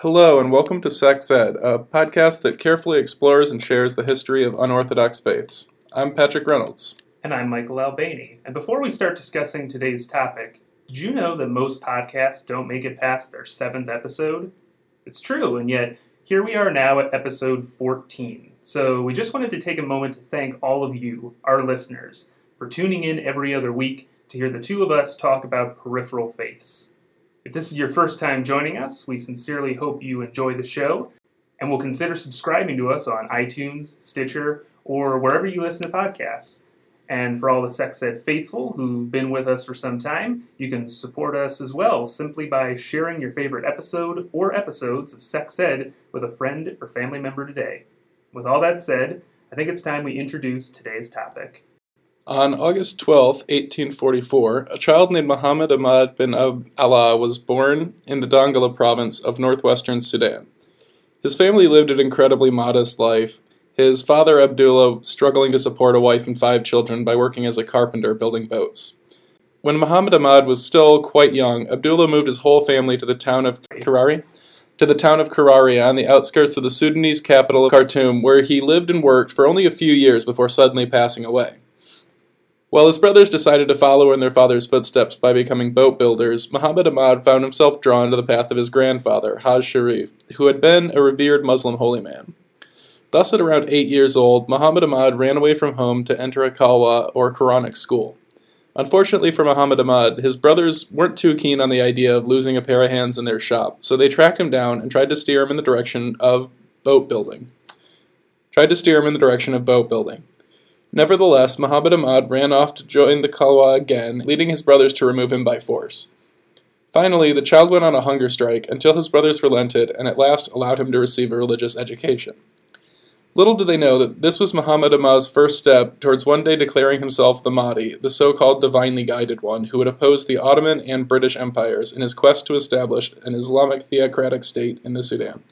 Hello, and welcome to Sex Ed, a podcast that carefully explores and shares the history of unorthodox faiths. I'm Patrick Reynolds. And I'm Michael Albany. And before we start discussing today's topic, did you know that most podcasts don't make it past their seventh episode? It's true, and yet here we are now at episode 14. So we just wanted to take a moment to thank all of you, our listeners, for tuning in every other week to hear the two of us talk about peripheral faiths. If this is your first time joining us, we sincerely hope you enjoy the show and will consider subscribing to us on iTunes, Stitcher, or wherever you listen to podcasts. And for all the Sex Ed faithful who've been with us for some time, you can support us as well simply by sharing your favorite episode or episodes of Sex Ed with a friend or family member today. With all that said, I think it's time we introduce today's topic. On August 12, 1844, a child named Muhammad Ahmad bin Allah was born in the Dongola province of northwestern Sudan. His family lived an incredibly modest life, his father Abdullah struggling to support a wife and five children by working as a carpenter building boats. When Muhammad Ahmad was still quite young, Abdullah moved his whole family to the town of Karari, to the town of Karari on the outskirts of the Sudanese capital of Khartoum, where he lived and worked for only a few years before suddenly passing away. While his brothers decided to follow in their father's footsteps by becoming boat builders, Muhammad Ahmad found himself drawn to the path of his grandfather, Haj Sharif, who had been a revered Muslim holy man. Thus, at around eight years old, Muhammad Ahmad ran away from home to enter a Kalwa, or Quranic school. Unfortunately for Muhammad Ahmad, his brothers weren't too keen on the idea of losing a pair of hands in their shop, so they tracked him down and tried to steer him in the direction of boat building. Tried to steer him in the direction of boat building. Nevertheless, Muhammad Ahmad ran off to join the Kalwa again, leading his brothers to remove him by force. Finally, the child went on a hunger strike until his brothers relented and at last allowed him to receive a religious education. Little did they know that this was Muhammad Ahmad's first step towards one day declaring himself the Mahdi, the so called divinely guided one, who would oppose the Ottoman and British empires in his quest to establish an Islamic theocratic state in the Sudan.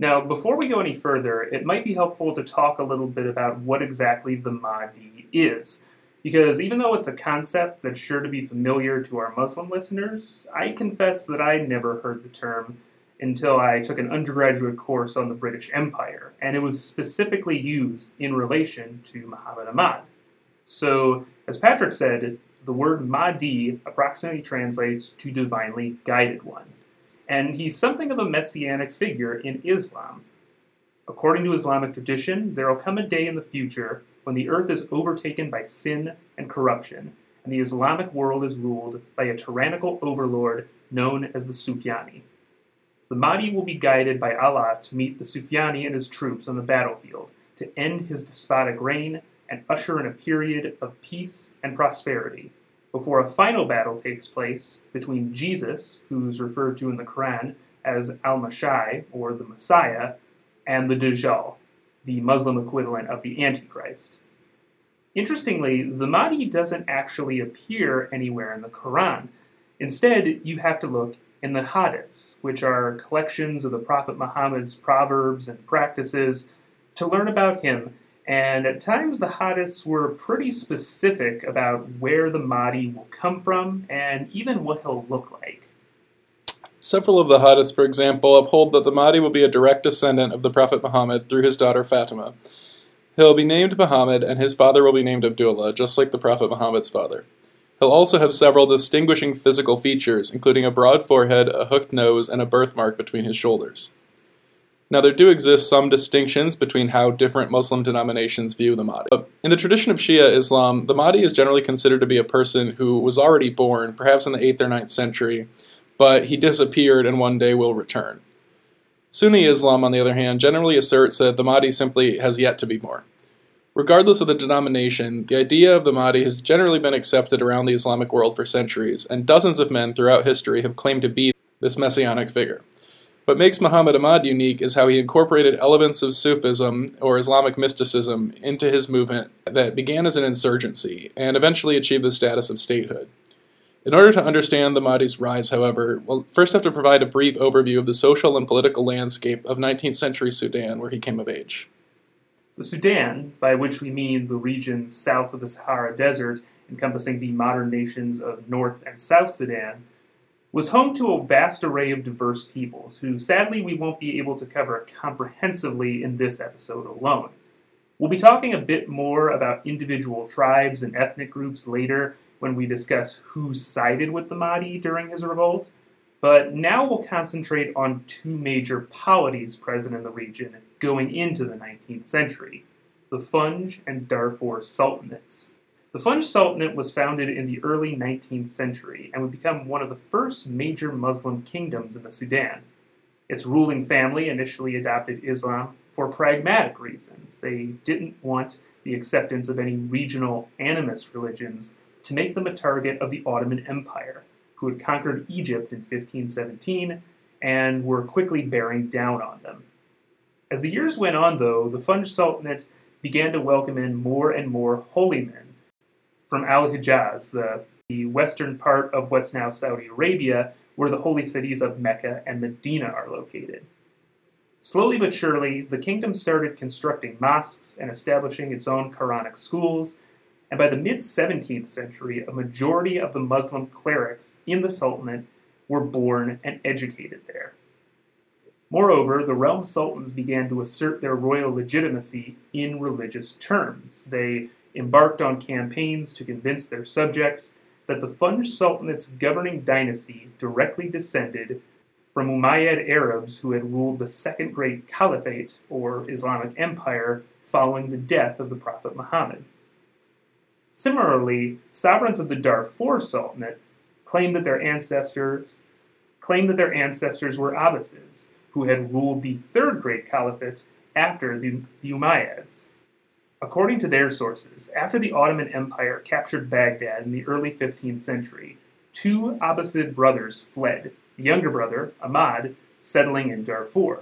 Now, before we go any further, it might be helpful to talk a little bit about what exactly the Mahdi is. Because even though it's a concept that's sure to be familiar to our Muslim listeners, I confess that I never heard the term until I took an undergraduate course on the British Empire, and it was specifically used in relation to Muhammad Ahmad. So, as Patrick said, the word Mahdi approximately translates to divinely guided one and he's something of a messianic figure in Islam. According to Islamic tradition, there will come a day in the future when the earth is overtaken by sin and corruption, and the Islamic world is ruled by a tyrannical overlord known as the Sufyani. The Mahdi will be guided by Allah to meet the Sufyani and his troops on the battlefield, to end his despotic reign and usher in a period of peace and prosperity before a final battle takes place between Jesus, who's referred to in the Quran as Al Masih, or the Messiah, and the Dajjal, the Muslim equivalent of the Antichrist. Interestingly, the Mahdi doesn't actually appear anywhere in the Quran. Instead, you have to look in the Hadiths, which are collections of the Prophet Muhammad's proverbs and practices, to learn about him and at times, the hadiths were pretty specific about where the Mahdi will come from and even what he'll look like. Several of the hadiths, for example, uphold that the Mahdi will be a direct descendant of the Prophet Muhammad through his daughter Fatima. He'll be named Muhammad, and his father will be named Abdullah, just like the Prophet Muhammad's father. He'll also have several distinguishing physical features, including a broad forehead, a hooked nose, and a birthmark between his shoulders. Now, there do exist some distinctions between how different Muslim denominations view the Mahdi. In the tradition of Shia Islam, the Mahdi is generally considered to be a person who was already born, perhaps in the 8th or 9th century, but he disappeared and one day will return. Sunni Islam, on the other hand, generally asserts that the Mahdi simply has yet to be born. Regardless of the denomination, the idea of the Mahdi has generally been accepted around the Islamic world for centuries, and dozens of men throughout history have claimed to be this messianic figure. What makes Muhammad Ahmad unique is how he incorporated elements of Sufism or Islamic mysticism into his movement that began as an insurgency and eventually achieved the status of statehood. In order to understand the Mahdi's rise, however, we'll first have to provide a brief overview of the social and political landscape of 19th century Sudan where he came of age. The Sudan, by which we mean the region south of the Sahara Desert, encompassing the modern nations of North and South Sudan, was home to a vast array of diverse peoples who sadly we won't be able to cover comprehensively in this episode alone. We'll be talking a bit more about individual tribes and ethnic groups later when we discuss who sided with the Mahdi during his revolt, but now we'll concentrate on two major polities present in the region going into the 19th century the Funj and Darfur Sultanates. The Funj Sultanate was founded in the early 19th century and would become one of the first major Muslim kingdoms in the Sudan. Its ruling family initially adopted Islam for pragmatic reasons. They didn't want the acceptance of any regional animist religions to make them a target of the Ottoman Empire, who had conquered Egypt in 1517 and were quickly bearing down on them. As the years went on, though, the Funj Sultanate began to welcome in more and more holy men from Al Hijaz, the, the western part of what's now Saudi Arabia, where the holy cities of Mecca and Medina are located. Slowly but surely, the kingdom started constructing mosques and establishing its own Quranic schools, and by the mid 17th century, a majority of the Muslim clerics in the Sultanate were born and educated there. Moreover, the realm sultans began to assert their royal legitimacy in religious terms. They embarked on campaigns to convince their subjects that the Funj Sultanate's governing dynasty directly descended from Umayyad Arabs who had ruled the Second Great Caliphate, or Islamic Empire, following the death of the Prophet Muhammad. Similarly, sovereigns of the Darfur Sultanate claimed that their ancestors claimed that their ancestors were Abbasids, who had ruled the Third Great Caliphate after the, the Umayyads. According to their sources, after the Ottoman Empire captured Baghdad in the early 15th century, two Abbasid brothers fled the younger brother, Ahmad, settling in Darfur.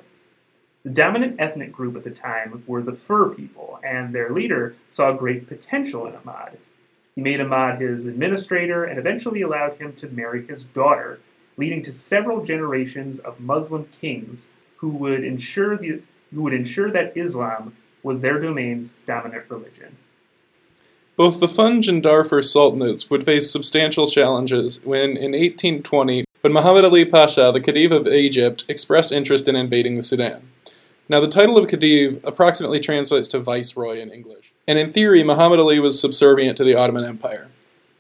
The dominant ethnic group at the time were the Fur people, and their leader saw great potential in Ahmad. He made Ahmad his administrator and eventually allowed him to marry his daughter, leading to several generations of Muslim kings who would ensure, the, who would ensure that Islam was their domain's dominant religion. Both the Funj and Darfur sultanates would face substantial challenges when, in 1820, when Muhammad Ali Pasha, the Khedive of Egypt, expressed interest in invading the Sudan. Now, the title of Khedive approximately translates to viceroy in English, and in theory, Muhammad Ali was subservient to the Ottoman Empire.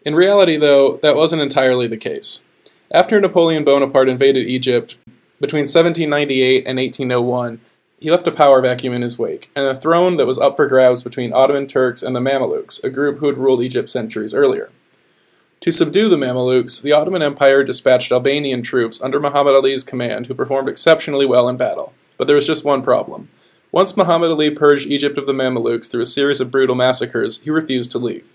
In reality, though, that wasn't entirely the case. After Napoleon Bonaparte invaded Egypt between 1798 and 1801, he left a power vacuum in his wake, and a throne that was up for grabs between Ottoman Turks and the Mamelukes, a group who had ruled Egypt centuries earlier. To subdue the Mamelukes, the Ottoman Empire dispatched Albanian troops under Muhammad Ali's command who performed exceptionally well in battle. But there was just one problem. Once Muhammad Ali purged Egypt of the Mamelukes through a series of brutal massacres, he refused to leave.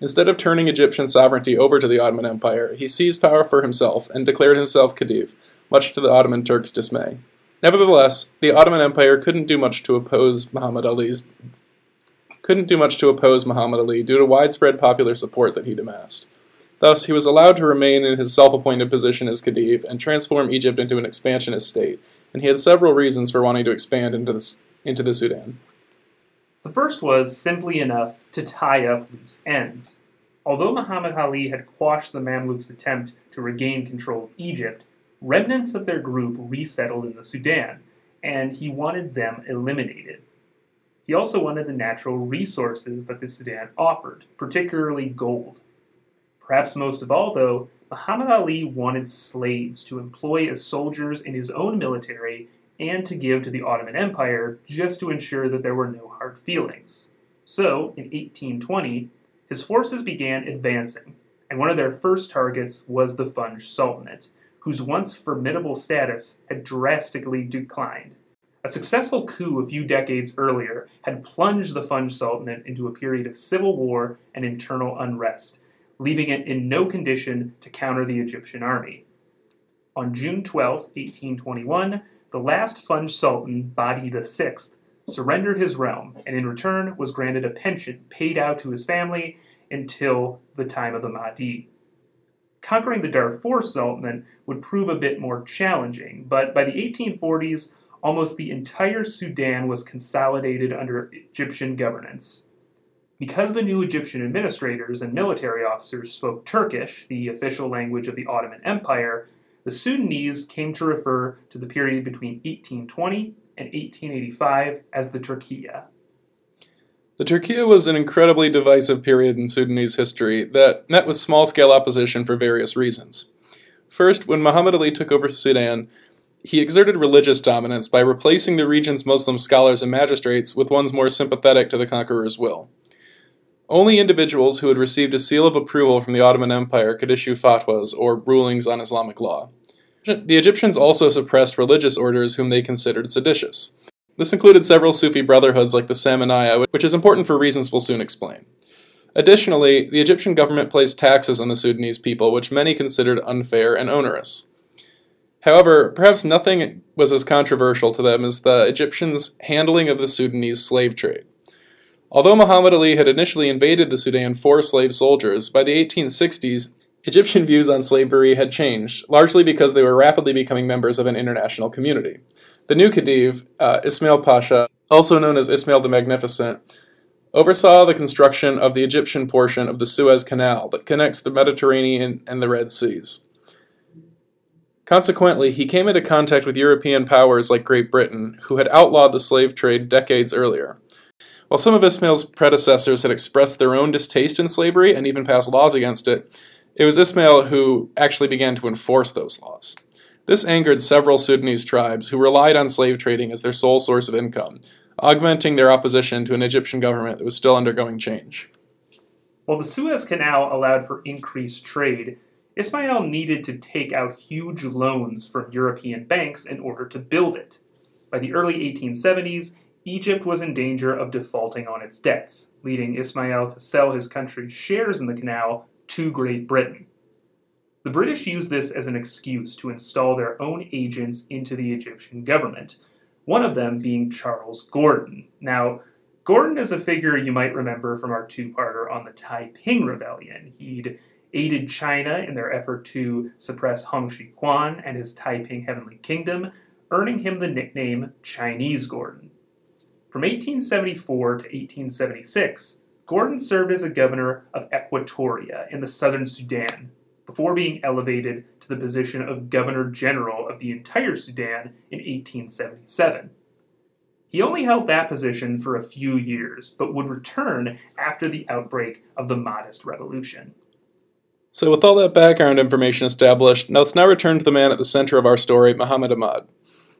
Instead of turning Egyptian sovereignty over to the Ottoman Empire, he seized power for himself and declared himself Khedive, much to the Ottoman Turks' dismay. Nevertheless, the Ottoman Empire couldn't do much to oppose Muhammad Ali's couldn't do much to oppose Muhammad Ali due to widespread popular support that he'd amassed. Thus, he was allowed to remain in his self appointed position as Khedive and transform Egypt into an expansionist state, and he had several reasons for wanting to expand into the, into the Sudan. The first was simply enough to tie up loose ends. Although Muhammad Ali had quashed the Mamluks' attempt to regain control of Egypt, remnants of their group resettled in the Sudan, and he wanted them eliminated. He also wanted the natural resources that the Sudan offered, particularly gold. Perhaps most of all, though, Muhammad Ali wanted slaves to employ as soldiers in his own military and to give to the Ottoman Empire just to ensure that there were no hard feelings. So, in 1820, his forces began advancing, and one of their first targets was the Funj Sultanate, whose once formidable status had drastically declined. A successful coup a few decades earlier had plunged the Funj Sultanate into a period of civil war and internal unrest, leaving it in no condition to counter the Egyptian army. On June 12, 1821, the last Funj Sultan, Badi VI, surrendered his realm and in return was granted a pension paid out to his family until the time of the Mahdi. Conquering the Darfur Sultanate would prove a bit more challenging, but by the 1840s, almost the entire Sudan was consolidated under Egyptian governance. Because the new Egyptian administrators and military officers spoke Turkish, the official language of the Ottoman Empire, the Sudanese came to refer to the period between 1820 and 1885 as the Turkiya. The Turkiya was an incredibly divisive period in Sudanese history that met with small scale opposition for various reasons. First, when Muhammad Ali took over Sudan, he exerted religious dominance by replacing the region's Muslim scholars and magistrates with ones more sympathetic to the conqueror's will. Only individuals who had received a seal of approval from the Ottoman Empire could issue fatwas, or rulings on Islamic law. The Egyptians also suppressed religious orders whom they considered seditious. This included several Sufi brotherhoods like the Samaniya, which is important for reasons we'll soon explain. Additionally, the Egyptian government placed taxes on the Sudanese people, which many considered unfair and onerous. However, perhaps nothing was as controversial to them as the Egyptians' handling of the Sudanese slave trade. Although Muhammad Ali had initially invaded the Sudan for slave soldiers, by the 1860s, Egyptian views on slavery had changed, largely because they were rapidly becoming members of an international community. The new Khedive, uh, Ismail Pasha, also known as Ismail the Magnificent, oversaw the construction of the Egyptian portion of the Suez Canal that connects the Mediterranean and the Red Seas. Consequently, he came into contact with European powers like Great Britain, who had outlawed the slave trade decades earlier. While some of Ismail's predecessors had expressed their own distaste in slavery and even passed laws against it, it was Ismail who actually began to enforce those laws. This angered several Sudanese tribes who relied on slave trading as their sole source of income, augmenting their opposition to an Egyptian government that was still undergoing change. While the Suez Canal allowed for increased trade, Ismail needed to take out huge loans from European banks in order to build it. By the early 1870s, Egypt was in danger of defaulting on its debts, leading Ismail to sell his country's shares in the canal to Great Britain. The British used this as an excuse to install their own agents into the Egyptian government, one of them being Charles Gordon. Now, Gordon is a figure you might remember from our two parter on the Taiping Rebellion. He'd aided China in their effort to suppress Hong Xiuquan and his Taiping Heavenly Kingdom, earning him the nickname Chinese Gordon. From 1874 to 1876, Gordon served as a governor of Equatoria in the southern Sudan before being elevated to the position of Governor General of the entire Sudan in 1877. He only held that position for a few years, but would return after the outbreak of the Mahdist Revolution. So, with all that background information established, now let's now return to the man at the center of our story, Muhammad Ahmad.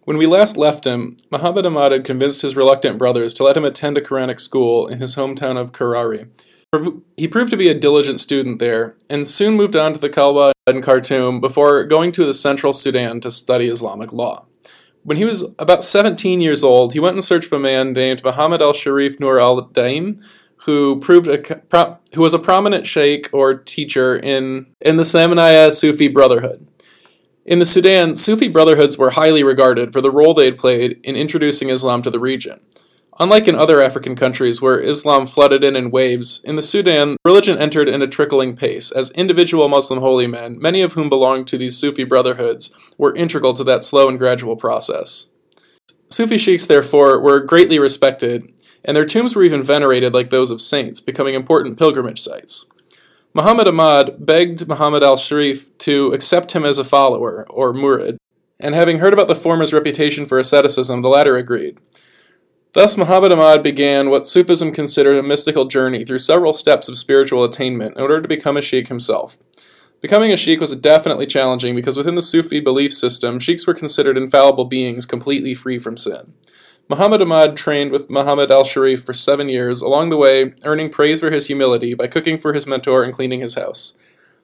When we last left him, Muhammad Ahmad had convinced his reluctant brothers to let him attend a Quranic school in his hometown of Karari. He proved to be a diligent student there, and soon moved on to the Kalwa in Khartoum before going to the central Sudan to study Islamic law. When he was about 17 years old, he went in search of a man named Muhammad al Sharif Nur al Daim, who proved a, who was a prominent sheikh or teacher in, in the Samaniya Sufi Brotherhood. In the Sudan, Sufi brotherhoods were highly regarded for the role they had played in introducing Islam to the region. Unlike in other African countries where Islam flooded in in waves, in the Sudan, religion entered in a trickling pace, as individual Muslim holy men, many of whom belonged to these Sufi brotherhoods, were integral to that slow and gradual process. Sufi sheikhs, therefore, were greatly respected, and their tombs were even venerated like those of saints, becoming important pilgrimage sites. Muhammad Ahmad begged Muhammad al Sharif to accept him as a follower, or murid, and having heard about the former's reputation for asceticism, the latter agreed. Thus, Muhammad Ahmad began what Sufism considered a mystical journey through several steps of spiritual attainment in order to become a sheikh himself. Becoming a sheikh was definitely challenging because within the Sufi belief system, sheikhs were considered infallible beings completely free from sin. Muhammad Ahmad trained with Muhammad al Sharif for seven years, along the way, earning praise for his humility by cooking for his mentor and cleaning his house.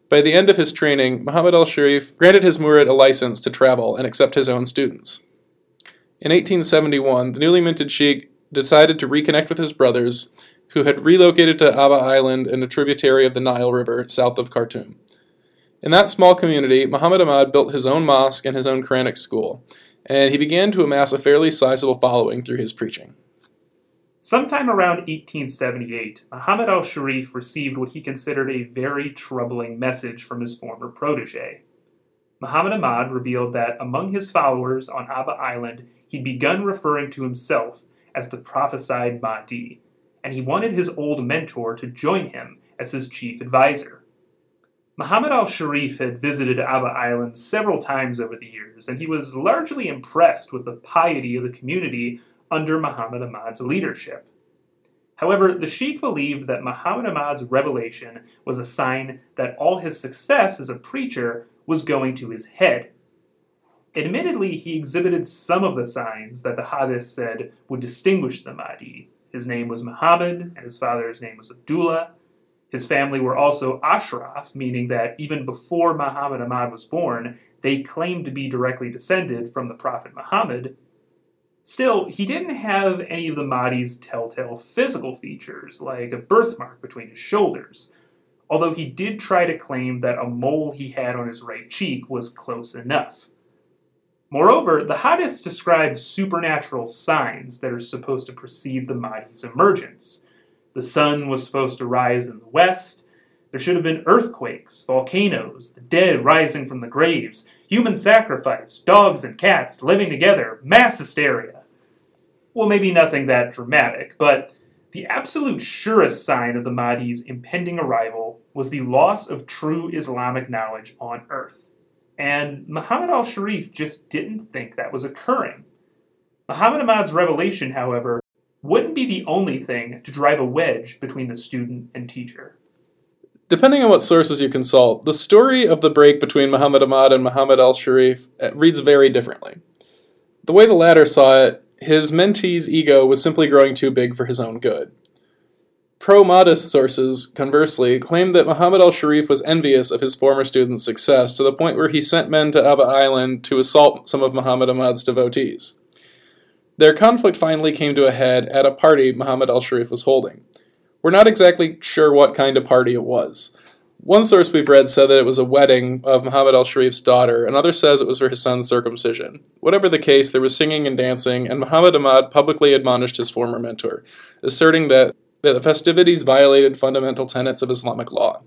By the end of his training, Muhammad al Sharif granted his murid a license to travel and accept his own students. In 1871, the newly minted sheikh decided to reconnect with his brothers, who had relocated to Abba Island and a tributary of the Nile River south of Khartoum. In that small community, Muhammad Ahmad built his own mosque and his own Quranic school, and he began to amass a fairly sizable following through his preaching. Sometime around 1878, Muhammad al Sharif received what he considered a very troubling message from his former protege. Muhammad Ahmad revealed that among his followers on Abba Island, he'd begun referring to himself as the prophesied Mahdi, and he wanted his old mentor to join him as his chief advisor. Muhammad al Sharif had visited Abba Island several times over the years, and he was largely impressed with the piety of the community under Muhammad Ahmad's leadership. However, the Sheikh believed that Muhammad Ahmad's revelation was a sign that all his success as a preacher was going to his head. Admittedly, he exhibited some of the signs that the Hadith said would distinguish the Mahdi. His name was Muhammad, and his father's name was Abdullah. His family were also Ashraf, meaning that even before Muhammad Ahmad was born, they claimed to be directly descended from the Prophet Muhammad, Still, he didn't have any of the Mahdi's telltale physical features, like a birthmark between his shoulders, although he did try to claim that a mole he had on his right cheek was close enough. Moreover, the hadiths describe supernatural signs that are supposed to precede the Mahdi's emergence. The sun was supposed to rise in the west, there should have been earthquakes, volcanoes, the dead rising from the graves, human sacrifice, dogs and cats living together, mass hysteria. Well, maybe nothing that dramatic, but the absolute surest sign of the Mahdi's impending arrival was the loss of true Islamic knowledge on earth. And Muhammad al Sharif just didn't think that was occurring. Muhammad Ahmad's revelation, however, wouldn't be the only thing to drive a wedge between the student and teacher. Depending on what sources you consult, the story of the break between Muhammad Ahmad and Muhammad al Sharif uh, reads very differently. The way the latter saw it, his mentee's ego was simply growing too big for his own good. Pro Mahdist sources, conversely, claim that Muhammad al Sharif was envious of his former student's success to the point where he sent men to Abba Island to assault some of Muhammad Ahmad's devotees. Their conflict finally came to a head at a party Muhammad al Sharif was holding. We're not exactly sure what kind of party it was. One source we've read said that it was a wedding of Muhammad al Sharif's daughter, another says it was for his son's circumcision. Whatever the case, there was singing and dancing, and Muhammad Ahmad publicly admonished his former mentor, asserting that, that the festivities violated fundamental tenets of Islamic law.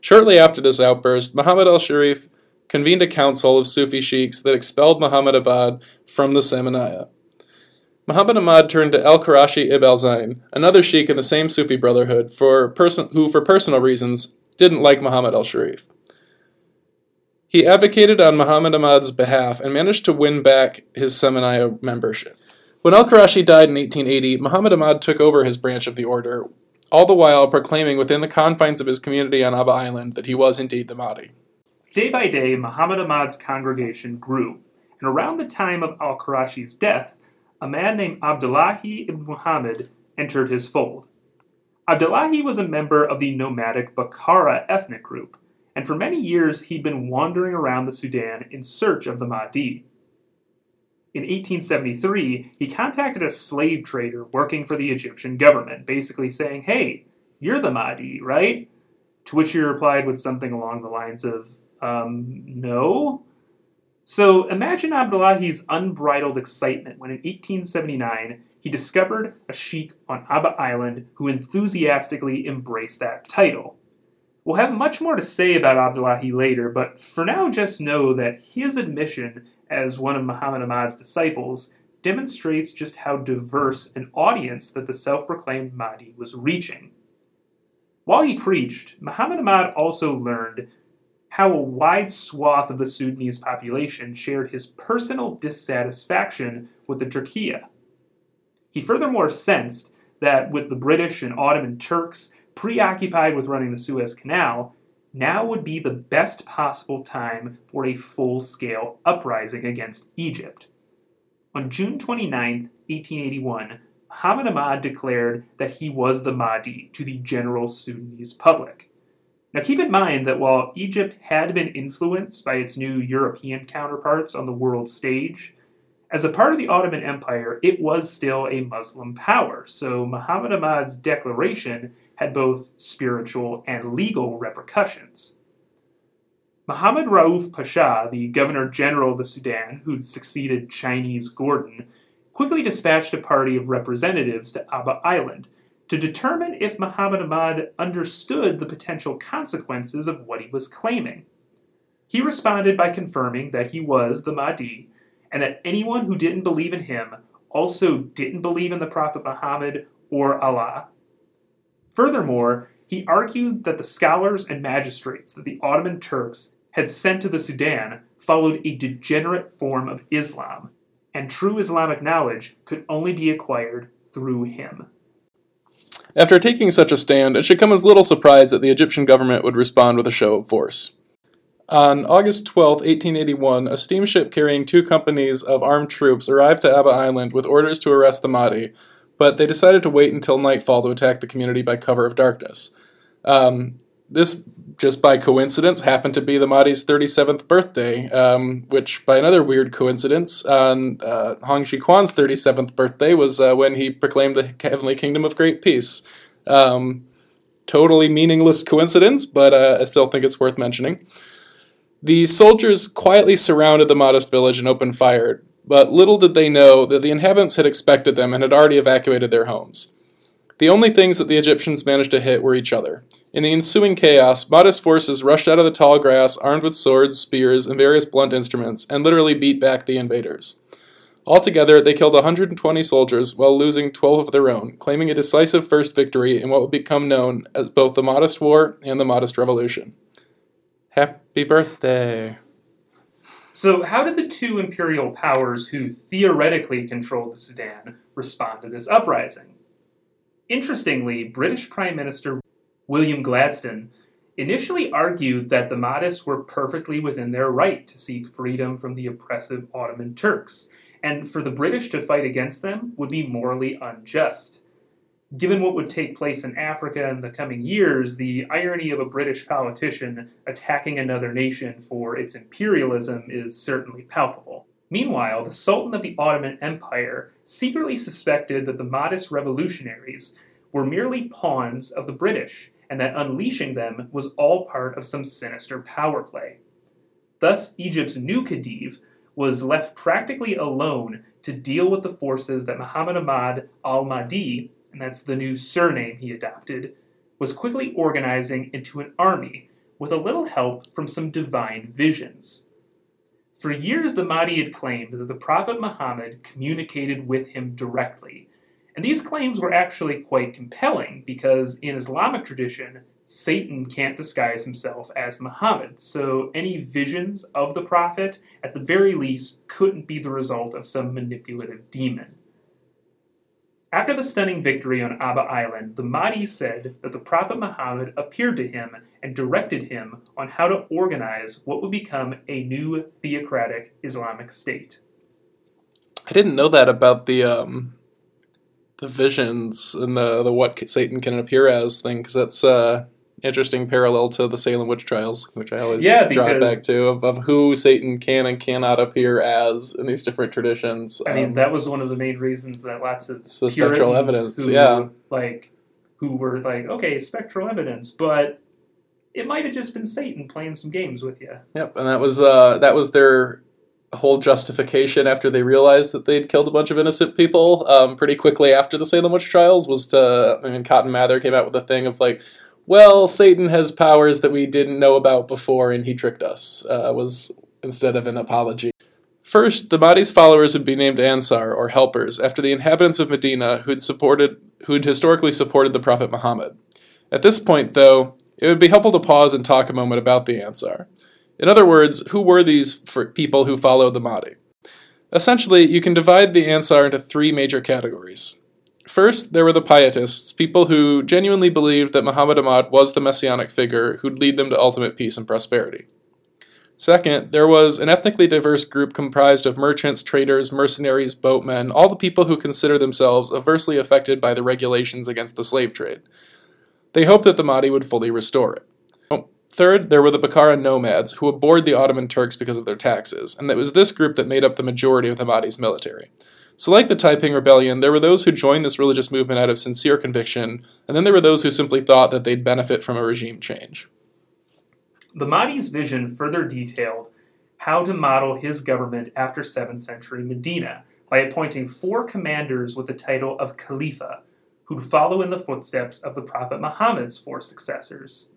Shortly after this outburst, Muhammad al Sharif convened a council of Sufi sheikhs that expelled Muhammad Ahmad from the Samaniyya. Muhammad Ahmad turned to Al Qurashi ibn al Zain, another sheikh in the same Sufi brotherhood, for person- who, for personal reasons, didn't like Muhammad al Sharif. He advocated on Muhammad Ahmad's behalf and managed to win back his Samaniyya membership. When Al Qurashi died in 1880, Muhammad Ahmad took over his branch of the order, all the while proclaiming within the confines of his community on Abba Island that he was indeed the Mahdi. Day by day, Muhammad Ahmad's congregation grew, and around the time of Al Qurashi's death, a man named Abdullahi ibn Muhammad entered his fold. Abdullahi was a member of the nomadic Baggara ethnic group, and for many years he'd been wandering around the Sudan in search of the Mahdi. In 1873, he contacted a slave trader working for the Egyptian government, basically saying, Hey, you're the Mahdi, right? To which he replied with something along the lines of, um, no. So imagine Abdullahi's unbridled excitement when in 1879 he discovered a sheik on Abba Island who enthusiastically embraced that title. We'll have much more to say about Abdullahi later, but for now just know that his admission as one of Muhammad Ahmad's disciples demonstrates just how diverse an audience that the self proclaimed Mahdi was reaching. While he preached, Muhammad Ahmad also learned how a wide swath of the Sudanese population shared his personal dissatisfaction with the Turkiya. He furthermore sensed that with the British and Ottoman Turks preoccupied with running the Suez Canal, now would be the best possible time for a full scale uprising against Egypt. On June 29, 1881, Muhammad Ahmad declared that he was the Mahdi to the general Sudanese public. Now, keep in mind that while Egypt had been influenced by its new European counterparts on the world stage, as a part of the Ottoman Empire, it was still a Muslim power, so Muhammad Ahmad's declaration had both spiritual and legal repercussions. Muhammad Rauf Pasha, the Governor General of the Sudan, who'd succeeded Chinese Gordon, quickly dispatched a party of representatives to Abba Island to determine if Muhammad Ahmad understood the potential consequences of what he was claiming. He responded by confirming that he was the Mahdi and that anyone who didn't believe in him also didn't believe in the Prophet Muhammad or Allah. Furthermore, he argued that the scholars and magistrates that the Ottoman Turks had sent to the Sudan followed a degenerate form of Islam, and true Islamic knowledge could only be acquired through him. After taking such a stand, it should come as little surprise that the Egyptian government would respond with a show of force. On August 12, 1881, a steamship carrying two companies of armed troops arrived to Abba Island with orders to arrest the Mahdi, but they decided to wait until nightfall to attack the community by cover of darkness. Um, this, just by coincidence, happened to be the Mahdi's 37th birthday, um, which, by another weird coincidence, on uh, Hong Xiuquan's 37th birthday was uh, when he proclaimed the heavenly kingdom of great peace. Um, totally meaningless coincidence, but uh, I still think it's worth mentioning. The soldiers quietly surrounded the modest village and opened fire, but little did they know that the inhabitants had expected them and had already evacuated their homes. The only things that the Egyptians managed to hit were each other. In the ensuing chaos, Mahdist forces rushed out of the tall grass armed with swords, spears, and various blunt instruments, and literally beat back the invaders. Altogether, they killed 120 soldiers while losing 12 of their own, claiming a decisive first victory in what would become known as both the Mahdist War and the Mahdist Revolution. Happy birthday! So, how did the two imperial powers who theoretically controlled the Sudan respond to this uprising? Interestingly, British Prime Minister William Gladstone initially argued that the Mahdists were perfectly within their right to seek freedom from the oppressive Ottoman Turks, and for the British to fight against them would be morally unjust. Given what would take place in Africa in the coming years, the irony of a British politician attacking another nation for its imperialism is certainly palpable. Meanwhile, the Sultan of the Ottoman Empire secretly suspected that the Mahdist revolutionaries were merely pawns of the British, and that unleashing them was all part of some sinister power play. Thus, Egypt's new Khedive was left practically alone to deal with the forces that Muhammad Ahmad al Mahdi, and that's the new surname he adopted, was quickly organizing into an army with a little help from some divine visions. For years, the Mahdi had claimed that the Prophet Muhammad communicated with him directly. And these claims were actually quite compelling because in Islamic tradition, Satan can't disguise himself as Muhammad. So any visions of the Prophet, at the very least, couldn't be the result of some manipulative demon. After the stunning victory on Abba Island, the Mahdi said that the Prophet Muhammad appeared to him and directed him on how to organize what would become a new theocratic Islamic state. I didn't know that about the um, the visions and the the what Satan can appear as thing because that's uh, interesting parallel to the Salem witch trials, which I always Yeah, draw it back to of, of who Satan can and cannot appear as in these different traditions. I mean, Um, that was one of the main reasons that lots of spectral evidence, who, yeah. like who were like, okay, spectral evidence, but it might have just been Satan playing some games with you. Yep, and that was uh, that was their whole justification after they realized that they'd killed a bunch of innocent people. Um, pretty quickly after the Salem witch trials, was to I mean, Cotton Mather came out with a thing of like, well, Satan has powers that we didn't know about before, and he tricked us. Uh, was instead of an apology. First, the Mahdi's followers would be named Ansar, or helpers, after the inhabitants of Medina who'd supported, who'd historically supported the Prophet Muhammad. At this point, though, it would be helpful to pause and talk a moment about the Ansar. In other words, who were these people who followed the Mahdi? Essentially, you can divide the Ansar into three major categories. First, there were the pietists, people who genuinely believed that Muhammad Ahmad was the messianic figure who'd lead them to ultimate peace and prosperity. Second, there was an ethnically diverse group comprised of merchants, traders, mercenaries, boatmen, all the people who consider themselves adversely affected by the regulations against the slave trade. They hoped that the Mahdi would fully restore it. Third, there were the Baggara nomads, who abhorred the Ottoman Turks because of their taxes, and it was this group that made up the majority of the Mahdi's military. So, like the Taiping Rebellion, there were those who joined this religious movement out of sincere conviction, and then there were those who simply thought that they'd benefit from a regime change. The Mahdi's vision further detailed how to model his government after 7th century Medina by appointing four commanders with the title of Khalifa, who'd follow in the footsteps of the Prophet Muhammad's four successors.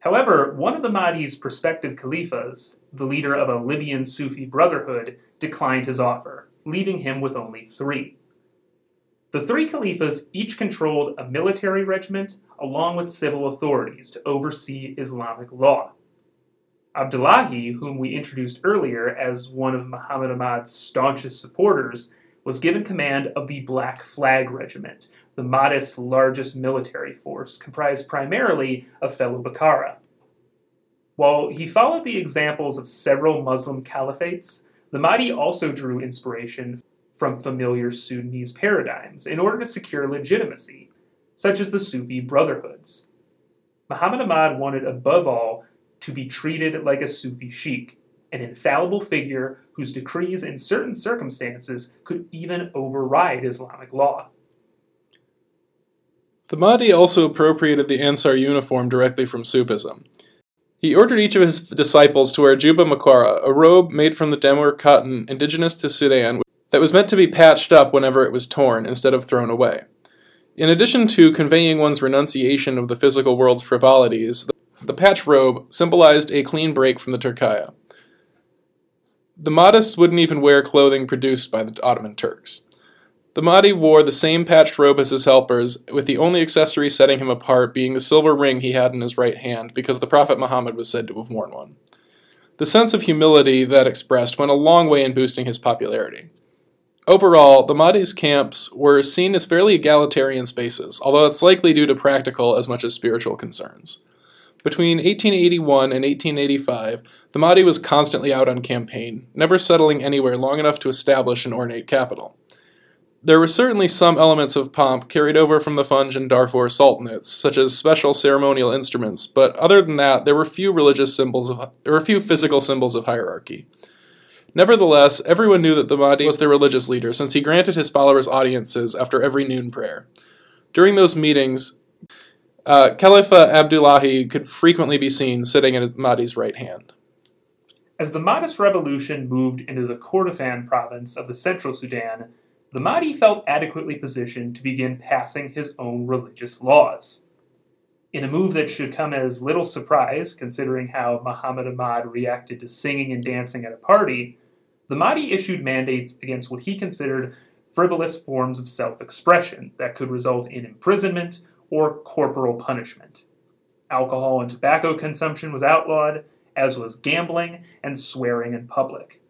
However, one of the Mahdi's prospective Khalifas, the leader of a Libyan Sufi brotherhood, declined his offer, leaving him with only three. The three caliphs each controlled a military regiment along with civil authorities to oversee Islamic law. Abdullahi, whom we introduced earlier as one of Muhammad Ahmad's staunchest supporters, was given command of the Black Flag Regiment, the Mahdi's largest military force, comprised primarily of fellow Baggara. While he followed the examples of several Muslim caliphates, the Mahdi also drew inspiration from familiar Sudanese paradigms in order to secure legitimacy, such as the Sufi brotherhoods. Muhammad Ahmad wanted above all to be treated like a Sufi sheikh, an infallible figure whose decrees in certain circumstances could even override Islamic law. The Mahdi also appropriated the Ansar uniform directly from Sufism. He ordered each of his disciples to wear juba makwara, a robe made from the demur cotton indigenous to Sudan that was meant to be patched up whenever it was torn instead of thrown away. In addition to conveying one's renunciation of the physical world's frivolities, the patch robe symbolized a clean break from the Turkiya. The Mahdists wouldn't even wear clothing produced by the Ottoman Turks. The Mahdi wore the same patched robe as his helpers, with the only accessory setting him apart being the silver ring he had in his right hand, because the Prophet Muhammad was said to have worn one. The sense of humility that expressed went a long way in boosting his popularity. Overall, the Mahdi's camps were seen as fairly egalitarian spaces, although it's likely due to practical as much as spiritual concerns. Between 1881 and 1885, the Mahdi was constantly out on campaign, never settling anywhere long enough to establish an ornate capital. There were certainly some elements of pomp carried over from the Funj and Darfur sultanates, such as special ceremonial instruments, but other than that, there were few religious symbols of, there were few physical symbols of hierarchy. Nevertheless, everyone knew that the Mahdi was their religious leader, since he granted his followers audiences after every noon prayer. During those meetings, uh, Khalifa Abdullahi could frequently be seen sitting at the Mahdi's right hand. As the Mahdist revolution moved into the Kordofan province of the central Sudan, the Mahdi felt adequately positioned to begin passing his own religious laws. In a move that should come as little surprise, considering how Muhammad Ahmad reacted to singing and dancing at a party, the Mahdi issued mandates against what he considered frivolous forms of self expression that could result in imprisonment or corporal punishment. Alcohol and tobacco consumption was outlawed, as was gambling and swearing in public.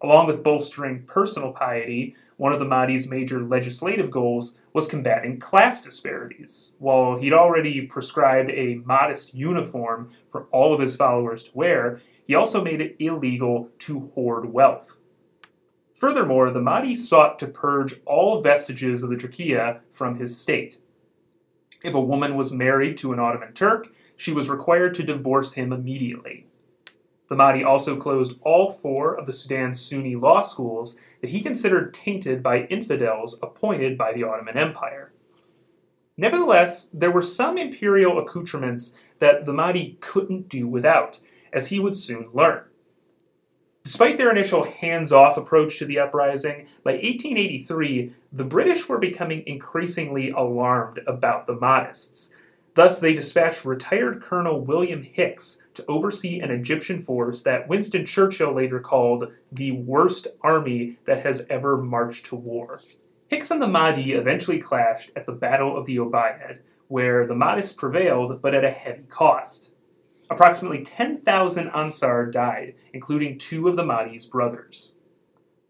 Along with bolstering personal piety, one of the Mahdi's major legislative goals was combating class disparities. While he'd already prescribed a modest uniform for all of his followers to wear, he also made it illegal to hoard wealth. Furthermore, the Mahdi sought to purge all vestiges of the Turkiya from his state. If a woman was married to an Ottoman Turk, she was required to divorce him immediately. The Mahdi also closed all four of the Sudan's Sunni law schools that he considered tainted by infidels appointed by the Ottoman Empire. Nevertheless, there were some imperial accoutrements that the Mahdi couldn't do without, as he would soon learn. Despite their initial hands off approach to the uprising, by 1883 the British were becoming increasingly alarmed about the Mahdists. Thus, they dispatched retired Colonel William Hicks to oversee an Egyptian force that Winston Churchill later called the worst army that has ever marched to war. Hicks and the Mahdi eventually clashed at the Battle of the Obaid, where the Mahdists prevailed, but at a heavy cost. Approximately 10,000 Ansar died, including two of the Mahdi's brothers.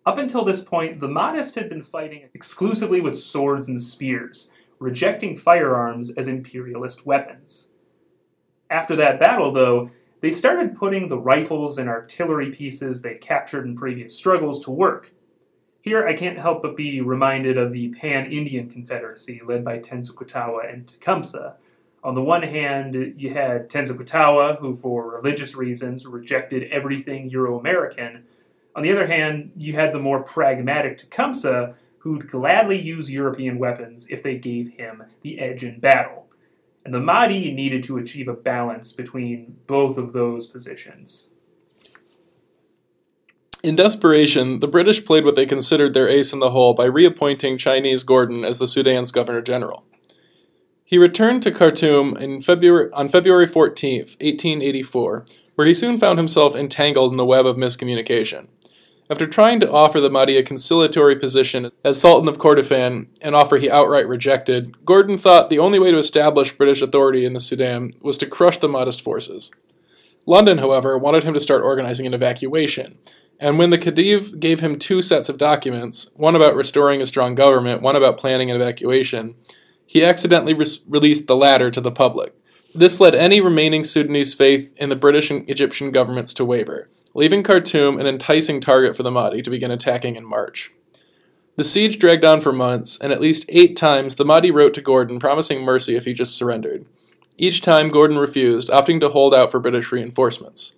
Up until this point, the Mahdists had been fighting exclusively with swords and spears, rejecting firearms as imperialist weapons. After that battle, though, they started putting the rifles and artillery pieces they captured in previous struggles to work. Here, I can't help but be reminded of the Pan Indian Confederacy led by Tenskwatawa and Tecumseh, on the one hand, you had Tenskwatawa, who, for religious reasons, rejected everything Euro American. On the other hand, you had the more pragmatic Tecumseh, who'd gladly use European weapons if they gave him the edge in battle. And the Mahdi needed to achieve a balance between both of those positions. In desperation, the British played what they considered their ace in the hole by reappointing Chinese Gordon as the Sudan's Governor General. He returned to Khartoum February, on February 14, 1884, where he soon found himself entangled in the web of miscommunication. After trying to offer the Mahdi a conciliatory position as Sultan of Kordofan, an offer he outright rejected, Gordon thought the only way to establish British authority in the Sudan was to crush the Mahdist forces. London, however, wanted him to start organizing an evacuation, and when the Khedive gave him two sets of documents, one about restoring a strong government, one about planning an evacuation, he accidentally re- released the latter to the public. This led any remaining Sudanese faith in the British and Egyptian governments to waver leaving Khartoum an enticing target for the Mahdi to begin attacking in March. The siege dragged on for months, and at least eight times the Mahdi wrote to Gordon promising mercy if he just surrendered. Each time Gordon refused, opting to hold out for British reinforcements.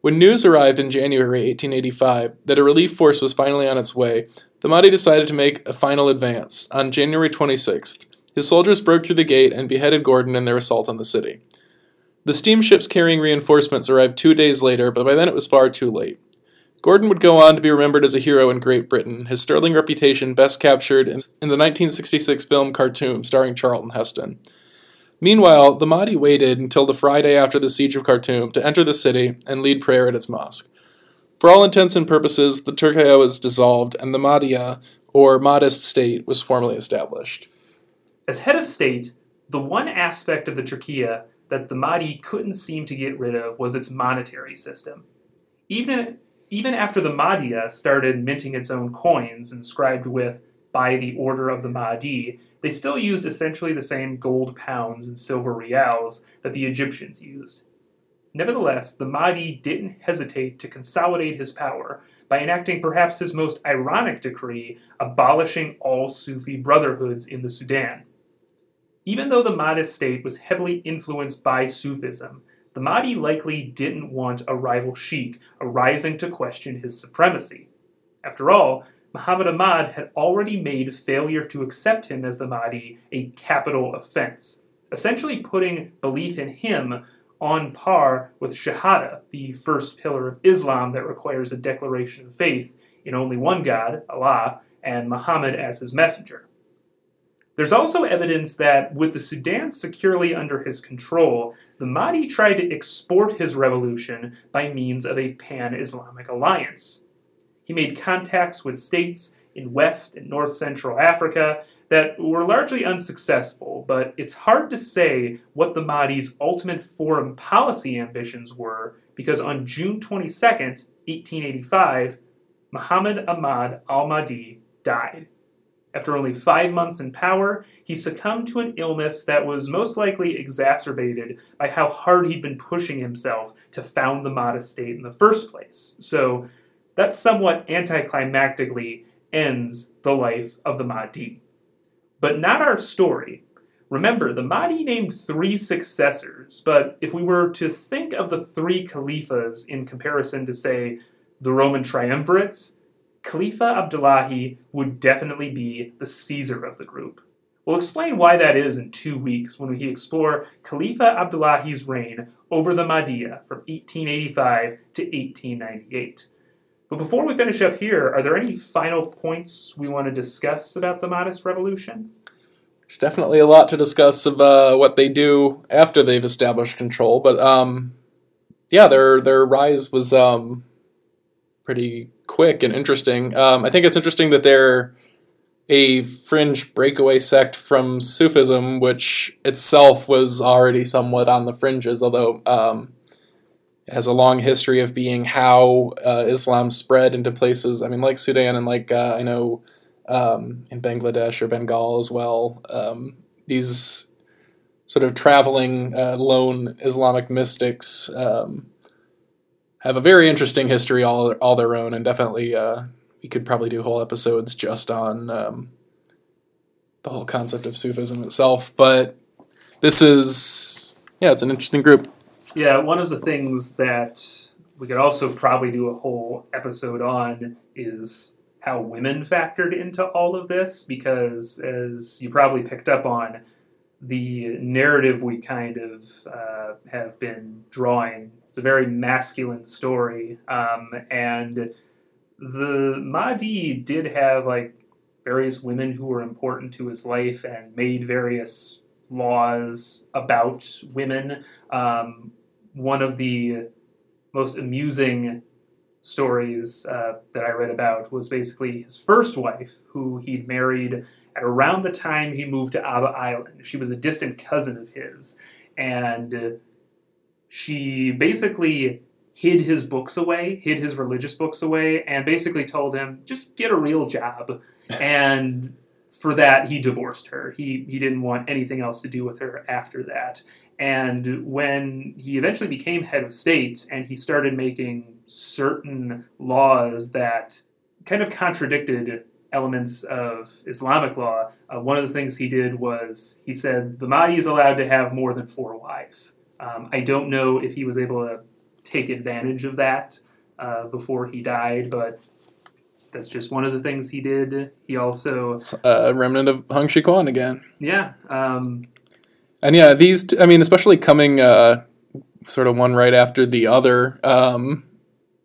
When news arrived in January 1885 that a relief force was finally on its way, the Mahdi decided to make a final advance. On January 26th, his soldiers broke through the gate and beheaded Gordon in their assault on the city. The steamships carrying reinforcements arrived two days later, but by then it was far too late. Gordon would go on to be remembered as a hero in Great Britain, his sterling reputation best captured in the 1966 film Khartoum, starring Charlton Heston. Meanwhile, the Mahdi waited until the Friday after the siege of Khartoum to enter the city and lead prayer at its mosque. For all intents and purposes, the Turkiya was dissolved and the Mahdiya, or Mahdist state, was formally established. As head of state, the one aspect of the Turkiya that the Mahdi couldn't seem to get rid of was its monetary system. Even, even after the Mahdiya started minting its own coins inscribed with by the order of the Mahdi, they still used essentially the same gold pounds and silver reals that the Egyptians used. Nevertheless, the Mahdi didn't hesitate to consolidate his power by enacting perhaps his most ironic decree abolishing all Sufi brotherhoods in the Sudan. Even though the Mahdist state was heavily influenced by Sufism, the Mahdi likely didn't want a rival sheikh arising to question his supremacy. After all, Muhammad Ahmad had already made failure to accept him as the Mahdi a capital offense, essentially putting belief in him on par with Shahada, the first pillar of Islam that requires a declaration of faith in only one God, Allah, and Muhammad as his messenger. There's also evidence that with the Sudan securely under his control, the Mahdi tried to export his revolution by means of a pan Islamic alliance. He made contacts with states in West and North Central Africa that were largely unsuccessful, but it's hard to say what the Mahdi's ultimate foreign policy ambitions were because on June 22, 1885, Muhammad Ahmad al Mahdi died. After only five months in power, he succumbed to an illness that was most likely exacerbated by how hard he'd been pushing himself to found the Mahdist state in the first place. So that somewhat anticlimactically ends the life of the Mahdi. But not our story. Remember, the Mahdi named three successors, but if we were to think of the three caliphs in comparison to, say, the Roman triumvirates, Khalifa Abdullahi would definitely be the Caesar of the group. We'll explain why that is in two weeks when we explore Khalifa Abdullahi's reign over the Mahdiya from 1885 to 1898. But before we finish up here, are there any final points we want to discuss about the Mahdist Revolution? There's definitely a lot to discuss of uh, what they do after they've established control, but um, yeah, their their rise was um, pretty quick and interesting. Um, I think it's interesting that they're a fringe breakaway sect from Sufism, which itself was already somewhat on the fringes, although um, it has a long history of being how uh, Islam spread into places. I mean, like Sudan and like uh, I know um, in Bangladesh or Bengal as well. Um, these sort of traveling uh, lone Islamic mystics um, have a very interesting history all all their own, and definitely uh, we could probably do whole episodes just on um, the whole concept of Sufism itself. But this is yeah, it's an interesting group. Yeah, one of the things that we could also probably do a whole episode on is how women factored into all of this, because as you probably picked up on, the narrative we kind of uh, have been drawing it's a very masculine story, um, and the Mahdi did have like various women who were important to his life and made various laws about women. Um, one of the most amusing stories uh, that I read about was basically his first wife, who he'd married at around the time he moved to Abba Island. She was a distant cousin of his, and she basically hid his books away, hid his religious books away, and basically told him, just get a real job. and for that, he divorced her. He, he didn't want anything else to do with her after that. And when he eventually became head of state and he started making certain laws that kind of contradicted elements of Islamic law, uh, one of the things he did was he said the Mahdi is allowed to have more than four wives. Um, I don't know if he was able to take advantage of that uh, before he died, but that's just one of the things he did. He also a remnant of Hong Xiuquan again. Yeah, um, and yeah, these t- I mean, especially coming uh, sort of one right after the other. Um,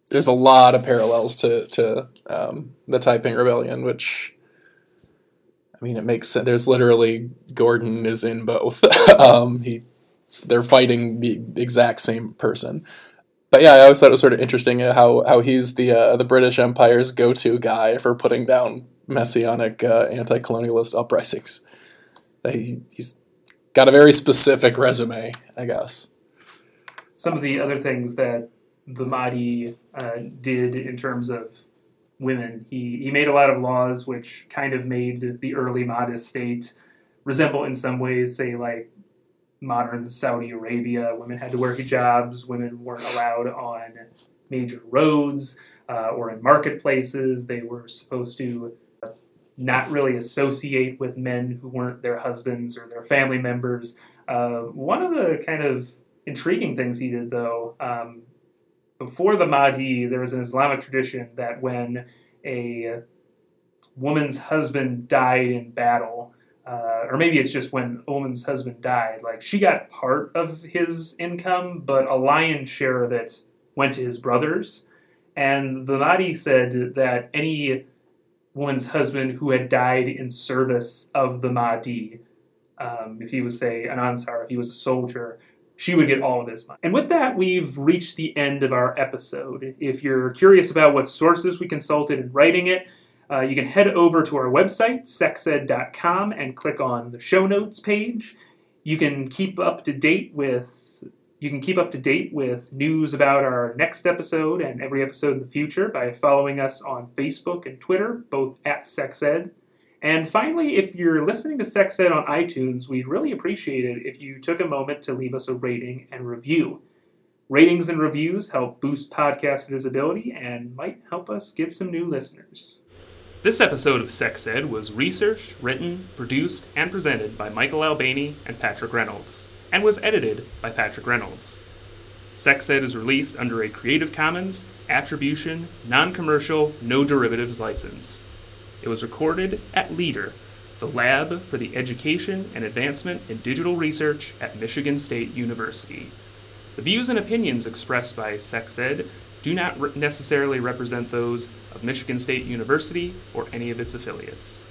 there's a lot of parallels to to um, the Taiping Rebellion, which I mean, it makes sense. There's literally Gordon is in both. um, he they're fighting the exact same person. But yeah, I always thought it was sort of interesting how how he's the uh, the British Empire's go to guy for putting down messianic uh, anti colonialist uprisings. He, he's got a very specific resume, I guess. Some of the other things that the Mahdi uh, did in terms of women. He, he made a lot of laws which kind of made the early Mahdi state resemble in some ways, say, like modern Saudi Arabia. Women had to wear hijabs, women weren't allowed on major roads uh, or in marketplaces. They were supposed to not really associate with men who weren't their husbands or their family members. Uh, one of the kind of intriguing things he did, though, um, before the Mahdi, there was an Islamic tradition that when a woman's husband died in battle, uh, or maybe it's just when a woman's husband died, like she got part of his income, but a lion's share of it went to his brothers. And the Mahdi said that any woman's husband who had died in service of the Mahdi, um, if he was, say, an Ansar, if he was a soldier, she would get all of his money. And with that, we've reached the end of our episode. If you're curious about what sources we consulted in writing it, uh, you can head over to our website, sexed.com, and click on the show notes page. You can keep up to date with you can keep up to date with news about our next episode and every episode in the future by following us on Facebook and Twitter, both at SexEd. And finally, if you're listening to Sex Ed on iTunes, we'd really appreciate it if you took a moment to leave us a rating and review. Ratings and reviews help boost podcast visibility and might help us get some new listeners. This episode of Sex Ed was researched, written, produced, and presented by Michael Albany and Patrick Reynolds, and was edited by Patrick Reynolds. Sex Ed is released under a Creative Commons Attribution, Non Commercial, No Derivatives license. It was recorded at LEADR, the Lab for the Education and Advancement in Digital Research at Michigan State University. The views and opinions expressed by SexEd do not re- necessarily represent those of Michigan State University or any of its affiliates.